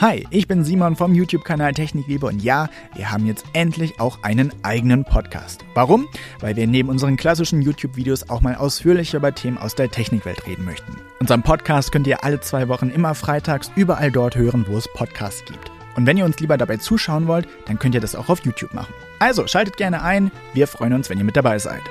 Hi, ich bin Simon vom YouTube-Kanal Technikliebe und ja, wir haben jetzt endlich auch einen eigenen Podcast. Warum? Weil wir neben unseren klassischen YouTube-Videos auch mal ausführlicher über Themen aus der Technikwelt reden möchten. Unseren Podcast könnt ihr alle zwei Wochen immer freitags überall dort hören, wo es Podcasts gibt. Und wenn ihr uns lieber dabei zuschauen wollt, dann könnt ihr das auch auf YouTube machen. Also schaltet gerne ein, wir freuen uns, wenn ihr mit dabei seid.